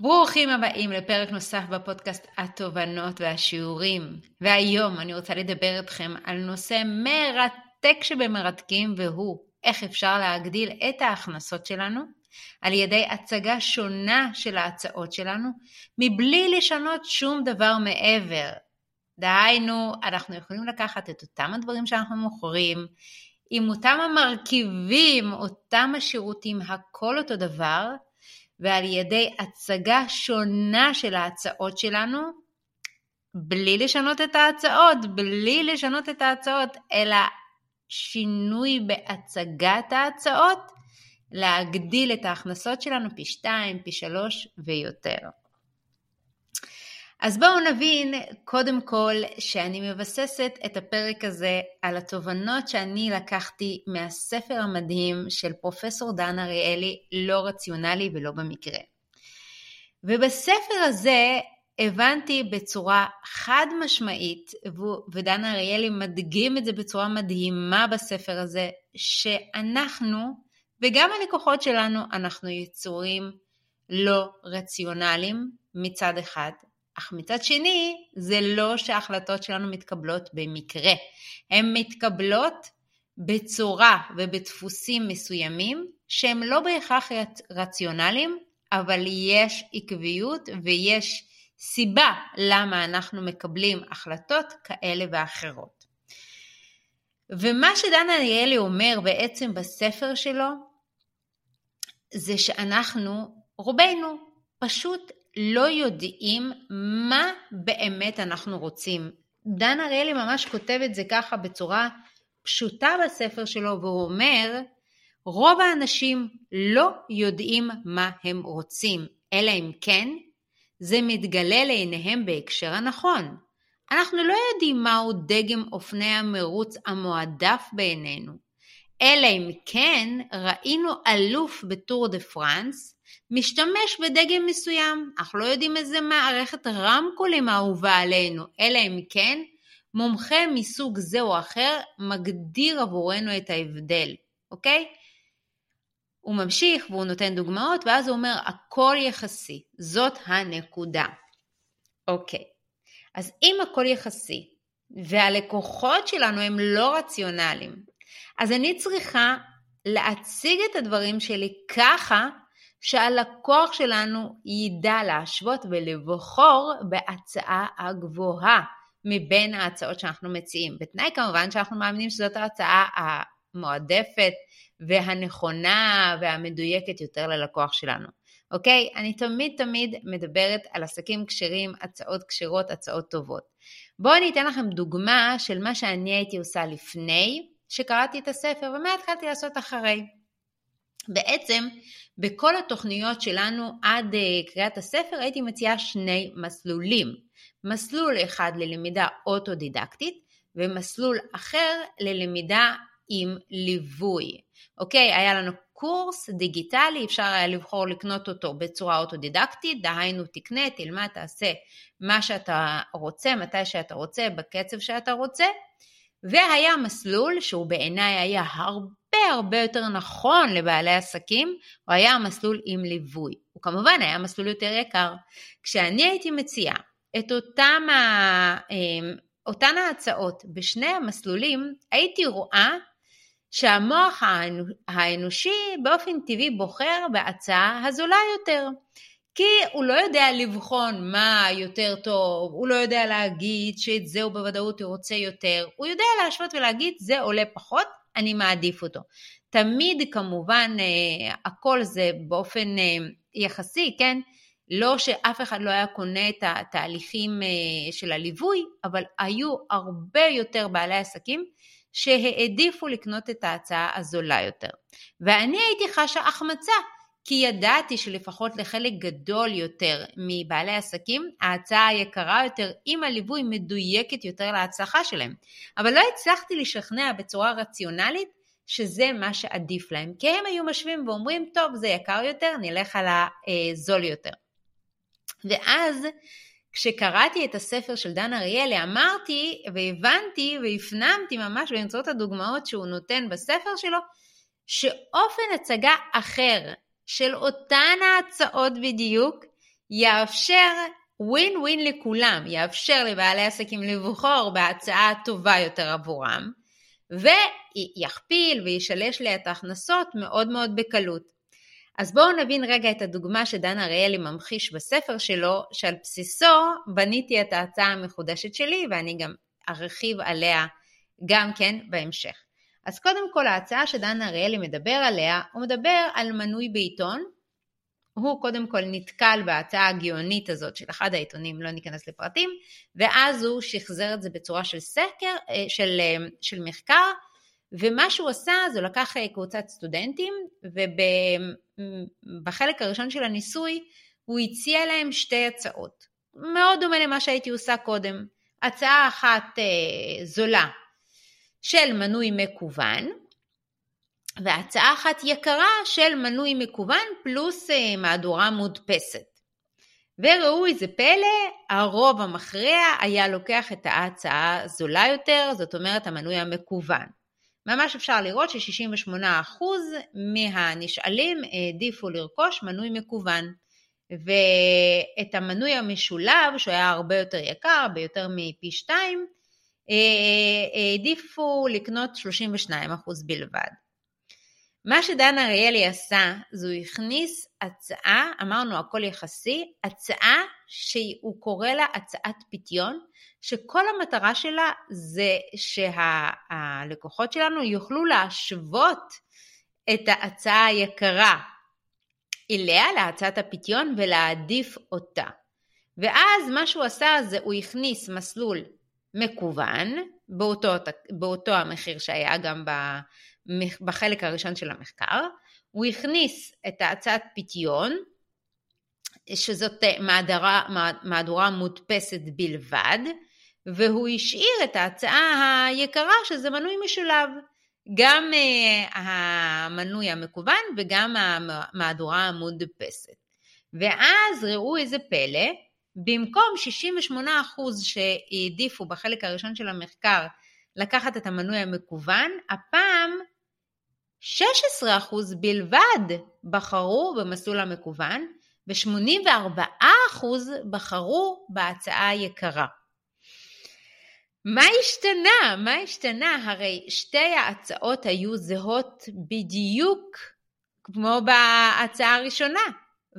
ברוכים הבאים לפרק נוסף בפודקאסט התובנות והשיעורים. והיום אני רוצה לדבר איתכם על נושא מרתק שבמרתקים והוא איך אפשר להגדיל את ההכנסות שלנו על ידי הצגה שונה של ההצעות שלנו מבלי לשנות שום דבר מעבר. דהיינו, אנחנו יכולים לקחת את אותם הדברים שאנחנו מוכרים, עם אותם המרכיבים, אותם השירותים, הכל אותו דבר, ועל ידי הצגה שונה של ההצעות שלנו, בלי לשנות את ההצעות, בלי לשנות את ההצעות, אלא שינוי בהצגת ההצעות, להגדיל את ההכנסות שלנו פי שתיים, פי שלוש ויותר. אז בואו נבין קודם כל שאני מבססת את הפרק הזה על התובנות שאני לקחתי מהספר המדהים של פרופסור דן אריאלי, לא רציונלי ולא במקרה. ובספר הזה הבנתי בצורה חד משמעית, ודן אריאלי מדגים את זה בצורה מדהימה בספר הזה, שאנחנו, וגם הלקוחות שלנו, אנחנו יצורים לא רציונליים מצד אחד, אך מצד שני, זה לא שההחלטות שלנו מתקבלות במקרה. הן מתקבלות בצורה ובדפוסים מסוימים שהם לא בהכרח רציונליים, אבל יש עקביות ויש סיבה למה אנחנו מקבלים החלטות כאלה ואחרות. ומה שדן אריאלי אומר בעצם בספר שלו, זה שאנחנו, רובנו, פשוט לא יודעים מה באמת אנחנו רוצים. דן אריאלי ממש כותב את זה ככה בצורה פשוטה בספר שלו, והוא אומר, רוב האנשים לא יודעים מה הם רוצים, אלא אם כן זה מתגלה לעיניהם בהקשר הנכון. אנחנו לא יודעים מהו דגם אופני המרוץ המועדף בעינינו, אלא אם כן ראינו אלוף בטור דה פרנס משתמש בדגם מסוים, אך לא יודעים איזה מערכת רמקולים אהובה עלינו, אלא אם כן מומחה מסוג זה או אחר מגדיר עבורנו את ההבדל, אוקיי? הוא ממשיך והוא נותן דוגמאות ואז הוא אומר הכל יחסי, זאת הנקודה. אוקיי, אז אם הכל יחסי והלקוחות שלנו הם לא רציונליים, אז אני צריכה להציג את הדברים שלי ככה שהלקוח שלנו ידע להשוות ולבחור בהצעה הגבוהה מבין ההצעות שאנחנו מציעים. בתנאי כמובן שאנחנו מאמינים שזאת ההצעה המועדפת והנכונה והמדויקת יותר ללקוח שלנו. אוקיי? אני תמיד תמיד מדברת על עסקים כשרים, הצעות כשרות, הצעות טובות. בואו אני אתן לכם דוגמה של מה שאני הייתי עושה לפני שקראתי את הספר ומה התחלתי לעשות אחרי. בעצם בכל התוכניות שלנו עד uh, קריאת הספר הייתי מציעה שני מסלולים. מסלול אחד ללמידה אוטודידקטית ומסלול אחר ללמידה עם ליווי. אוקיי, היה לנו קורס דיגיטלי, אפשר היה לבחור לקנות אותו בצורה אוטודידקטית, דהיינו תקנה, תלמד, תעשה מה שאתה רוצה, מתי שאתה רוצה, בקצב שאתה רוצה. והיה מסלול שהוא בעיניי היה הרבה הרבה יותר נכון לבעלי עסקים, הוא היה המסלול עם ליווי. הוא כמובן היה מסלול יותר יקר. כשאני הייתי מציעה את אותם ה... אמ, אותן ההצעות בשני המסלולים, הייתי רואה שהמוח האנושי באופן טבעי בוחר בהצעה הזולה יותר. כי הוא לא יודע לבחון מה יותר טוב, הוא לא יודע להגיד שאת זה הוא בוודאות רוצה יותר, הוא יודע להשוות ולהגיד זה עולה פחות, אני מעדיף אותו. תמיד כמובן אה, הכל זה באופן אה, יחסי, כן? לא שאף אחד לא היה קונה את התהליכים אה, של הליווי, אבל היו הרבה יותר בעלי עסקים שהעדיפו לקנות את ההצעה הזולה יותר. ואני הייתי חשה החמצה, כי ידעתי שלפחות לחלק גדול יותר מבעלי עסקים, ההצעה היקרה יותר עם הליווי מדויקת יותר להצלחה שלהם. אבל לא הצלחתי לשכנע בצורה רציונלית שזה מה שעדיף להם, כי הם היו משווים ואומרים, טוב, זה יקר יותר, נלך על הזול יותר. ואז כשקראתי את הספר של דן אריאלי, אמרתי והבנתי והפנמתי ממש באמצעות הדוגמאות שהוא נותן בספר שלו, שאופן הצגה אחר של אותן ההצעות בדיוק, יאפשר ווין ווין לכולם, יאפשר לבעלי עסקים לבחור בהצעה טובה יותר עבורם, ויכפיל וישלש לי את ההכנסות מאוד מאוד בקלות. אז בואו נבין רגע את הדוגמה שדן אריאלי ממחיש בספר שלו, שעל בסיסו בניתי את ההצעה המחודשת שלי, ואני גם ארחיב עליה גם כן בהמשך. אז קודם כל ההצעה שדן אריאלי מדבר עליה, הוא מדבר על מנוי בעיתון, הוא קודם כל נתקל בהצעה הגאונית הזאת של אחד העיתונים, לא ניכנס לפרטים, ואז הוא שחזר את זה בצורה של סקר, אה, של, אה, של מחקר, ומה שהוא עשה זה לקח אה, קבוצת סטודנטים, ובחלק הראשון של הניסוי הוא הציע להם שתי הצעות. מאוד דומה למה שהייתי עושה קודם. הצעה אחת זולה של מנוי מקוון, והצעה אחת יקרה של מנוי מקוון פלוס אה, מהדורה מודפסת. וראו איזה פלא, הרוב המכריע היה לוקח את ההצעה זולה יותר, זאת אומרת המנוי המקוון. ממש אפשר לראות ש-68% מהנשאלים העדיפו לרכוש מנוי מקוון. ואת המנוי המשולב, שהוא היה הרבה יותר יקר, ביותר מפי שתיים, העדיפו לקנות 32% בלבד. מה שדן אריאלי עשה, זה הוא הכניס הצעה, אמרנו הכל יחסי, הצעה שהוא קורא לה הצעת פיתיון, שכל המטרה שלה זה שהלקוחות שלנו יוכלו להשוות את ההצעה היקרה אליה, להצעת הפיתיון, ולהעדיף אותה. ואז מה שהוא עשה זה הוא הכניס מסלול מקוון, באותו, באותו המחיר שהיה גם בחלק הראשון של המחקר, הוא הכניס את ההצעת פיתיון, שזאת מהדורה, מהדורה מודפסת בלבד, והוא השאיר את ההצעה היקרה שזה מנוי משולב, גם אה, המנוי המקוון וגם המהדורה המודפסת. ואז ראו איזה פלא, במקום 68% שהעדיפו בחלק הראשון של המחקר לקחת את המנוי המקוון, הפעם 16% בלבד בחרו במסלול המקוון ו-84% בחרו בהצעה היקרה. מה השתנה? מה השתנה? הרי שתי ההצעות היו זהות בדיוק כמו בהצעה הראשונה,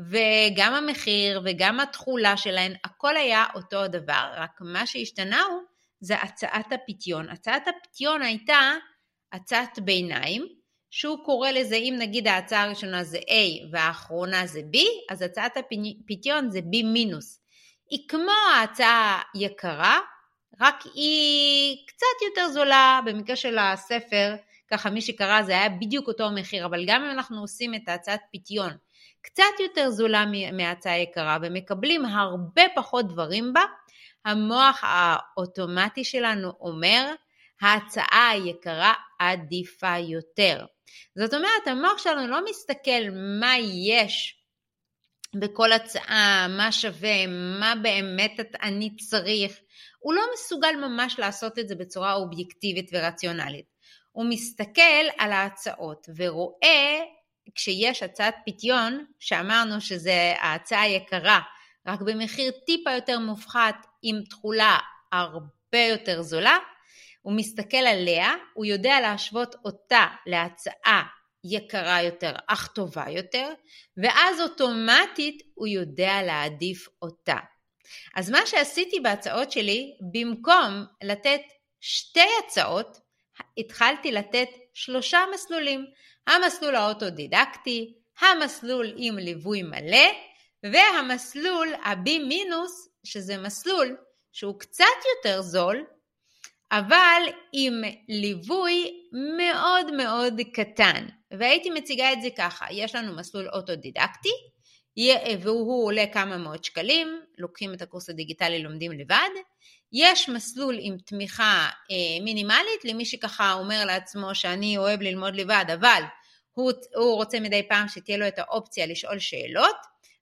וגם המחיר וגם התכולה שלהן, הכל היה אותו הדבר, רק מה שהשתנה הוא זה הצעת הפיתיון. הצעת הפיתיון הייתה הצעת ביניים, שהוא קורא לזה, אם נגיד ההצעה הראשונה זה A והאחרונה זה B, אז הצעת הפיתיון זה B מינוס. היא כמו ההצעה יקרה, רק היא קצת יותר זולה, במקרה של הספר, ככה מי שקרא זה היה בדיוק אותו המחיר, אבל גם אם אנחנו עושים את ההצעת פיתיון קצת יותר זולה מההצעה היקרה ומקבלים הרבה פחות דברים בה, המוח האוטומטי שלנו אומר, ההצעה היקרה עדיפה יותר. זאת אומרת, המוח שלנו לא מסתכל מה יש בכל הצעה, מה שווה, מה באמת אני צריך. הוא לא מסוגל ממש לעשות את זה בצורה אובייקטיבית ורציונלית. הוא מסתכל על ההצעות ורואה כשיש הצעת פיתיון, שאמרנו שזה ההצעה היקרה, רק במחיר טיפה יותר מופחת עם תכולה הרבה יותר זולה, הוא מסתכל עליה, הוא יודע להשוות אותה להצעה יקרה יותר אך טובה יותר, ואז אוטומטית הוא יודע להעדיף אותה. אז מה שעשיתי בהצעות שלי, במקום לתת שתי הצעות, התחלתי לתת שלושה מסלולים. המסלול האוטודידקטי, המסלול עם ליווי מלא, והמסלול ה-B מינוס, שזה מסלול שהוא קצת יותר זול, אבל עם ליווי מאוד מאוד קטן. והייתי מציגה את זה ככה, יש לנו מסלול אוטודידקטי, והוא עולה כמה מאות שקלים, לוקחים את הקורס הדיגיטלי, לומדים לבד. יש מסלול עם תמיכה אה, מינימלית למי שככה אומר לעצמו שאני אוהב ללמוד לבד, אבל הוא, הוא רוצה מדי פעם שתהיה לו את האופציה לשאול שאלות,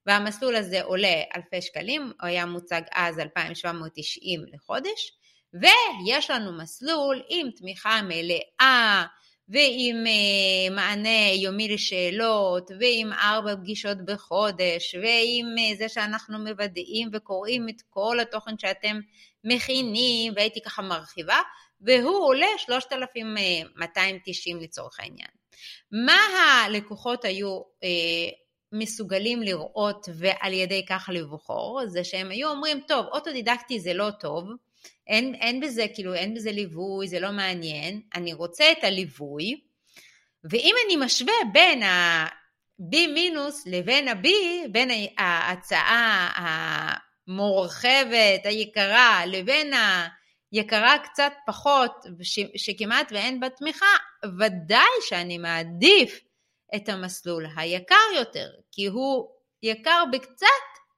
והמסלול הזה עולה אלפי שקלים, הוא היה מוצג אז 2,790 לחודש, ויש לנו מסלול עם תמיכה מלאה ועם אה, מענה יומי לשאלות, ועם ארבע פגישות בחודש, ועם אה, זה שאנחנו מוודאים וקוראים את כל התוכן שאתם מכינים, והייתי ככה מרחיבה, והוא עולה 3,290 לצורך העניין. מה הלקוחות היו אה, מסוגלים לראות ועל ידי כך לבחור, זה שהם היו אומרים, טוב, אוטודידקטי זה לא טוב, אין, אין בזה, כאילו, אין בזה ליווי, זה לא מעניין, אני רוצה את הליווי, ואם אני משווה בין ה-B מינוס לבין ה-B, בין ההצעה המורחבת, היקרה, לבין היקרה קצת פחות, ש, שכמעט ואין בה תמיכה, ודאי שאני מעדיף את המסלול היקר יותר, כי הוא יקר בקצת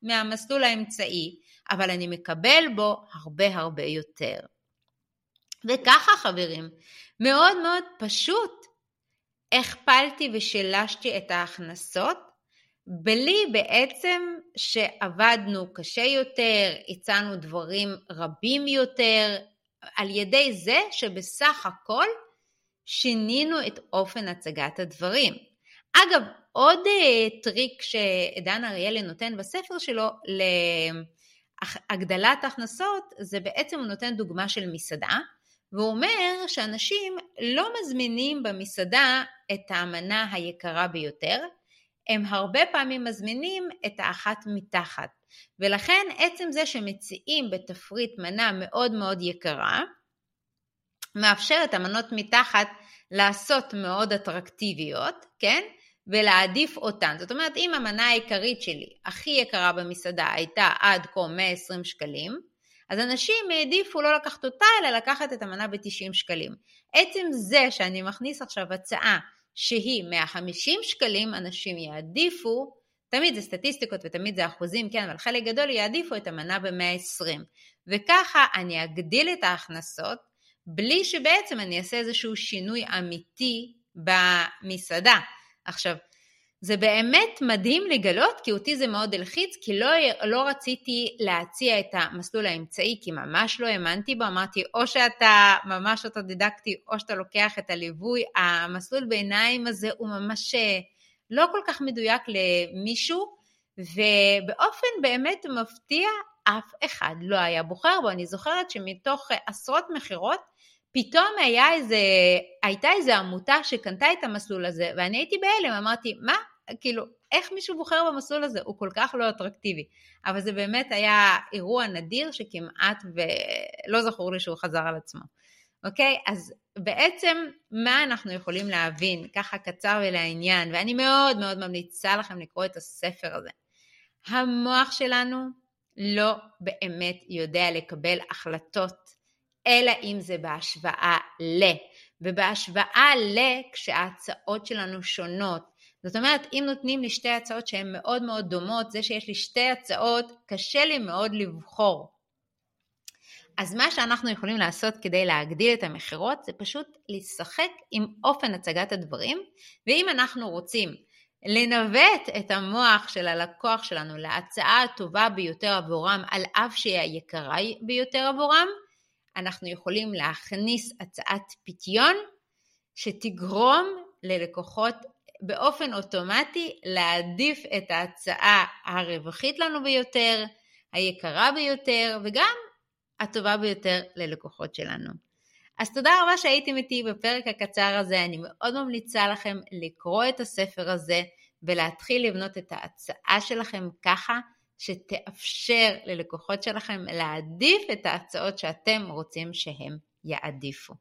מהמסלול האמצעי, אבל אני מקבל בו הרבה הרבה יותר. וככה חברים, מאוד מאוד פשוט הכפלתי ושילשתי את ההכנסות בלי בעצם שעבדנו קשה יותר, הצענו דברים רבים יותר, על ידי זה שבסך הכל שינינו את אופן הצגת הדברים. אגב, עוד uh, טריק שדן אריאלי נותן בספר שלו להגדלת הכנסות, זה בעצם הוא נותן דוגמה של מסעדה, והוא אומר שאנשים לא מזמינים במסעדה את המנה היקרה ביותר, הם הרבה פעמים מזמינים את האחת מתחת. ולכן עצם זה שמציעים בתפריט מנה מאוד מאוד יקרה, מאפשר את המנות מתחת לעשות מאוד אטרקטיביות, כן? ולהעדיף אותן. זאת אומרת, אם המנה העיקרית שלי, הכי יקרה במסעדה, הייתה עד כה 120 שקלים, אז אנשים העדיפו לא לקחת אותה, אלא לקחת את המנה ב-90 שקלים. עצם זה שאני מכניס עכשיו הצעה שהיא 150 שקלים, אנשים יעדיפו, תמיד זה סטטיסטיקות ותמיד זה אחוזים, כן, אבל חלק גדול יעדיפו את המנה ב-120. וככה אני אגדיל את ההכנסות, בלי שבעצם אני אעשה איזשהו שינוי אמיתי במסעדה. עכשיו, זה באמת מדהים לגלות, כי אותי זה מאוד הלחיץ, כי לא, לא רציתי להציע את המסלול האמצעי, כי ממש לא האמנתי בו, אמרתי, או שאתה ממש אוטודידקטי, או שאתה לוקח את הליווי, המסלול בעיניים הזה הוא ממש אה, לא כל כך מדויק למישהו, ובאופן באמת מפתיע, אף אחד לא היה בוחר בו. אני זוכרת שמתוך עשרות מכירות, פתאום היה איזה, הייתה איזו עמותה שקנתה את המסלול הזה, ואני הייתי בהלם, אמרתי, מה? כאילו, איך מישהו בוחר במסלול הזה? הוא כל כך לא אטרקטיבי. אבל זה באמת היה אירוע נדיר שכמעט ולא זכור לי שהוא חזר על עצמו. אוקיי? אז בעצם מה אנחנו יכולים להבין, ככה קצר ולעניין, ואני מאוד מאוד ממליצה לכם לקרוא את הספר הזה. המוח שלנו לא באמת יודע לקבל החלטות אלא אם זה בהשוואה ל. ובהשוואה ל, כשההצעות שלנו שונות. זאת אומרת, אם נותנים לי שתי הצעות שהן מאוד מאוד דומות, זה שיש לי שתי הצעות, קשה לי מאוד לבחור. אז מה שאנחנו יכולים לעשות כדי להגדיל את המכירות זה פשוט לשחק עם אופן הצגת הדברים, ואם אנחנו רוצים לנווט את המוח של הלקוח שלנו להצעה הטובה ביותר עבורם, על אף שהיא היקרה ביותר עבורם, אנחנו יכולים להכניס הצעת פיתיון שתגרום ללקוחות באופן אוטומטי להעדיף את ההצעה הרווחית לנו ביותר, היקרה ביותר וגם הטובה ביותר ללקוחות שלנו. אז תודה רבה שהייתם איתי בפרק הקצר הזה, אני מאוד ממליצה לכם לקרוא את הספר הזה ולהתחיל לבנות את ההצעה שלכם ככה שתאפשר ללקוחות שלכם להעדיף את ההצעות שאתם רוצים שהם יעדיפו.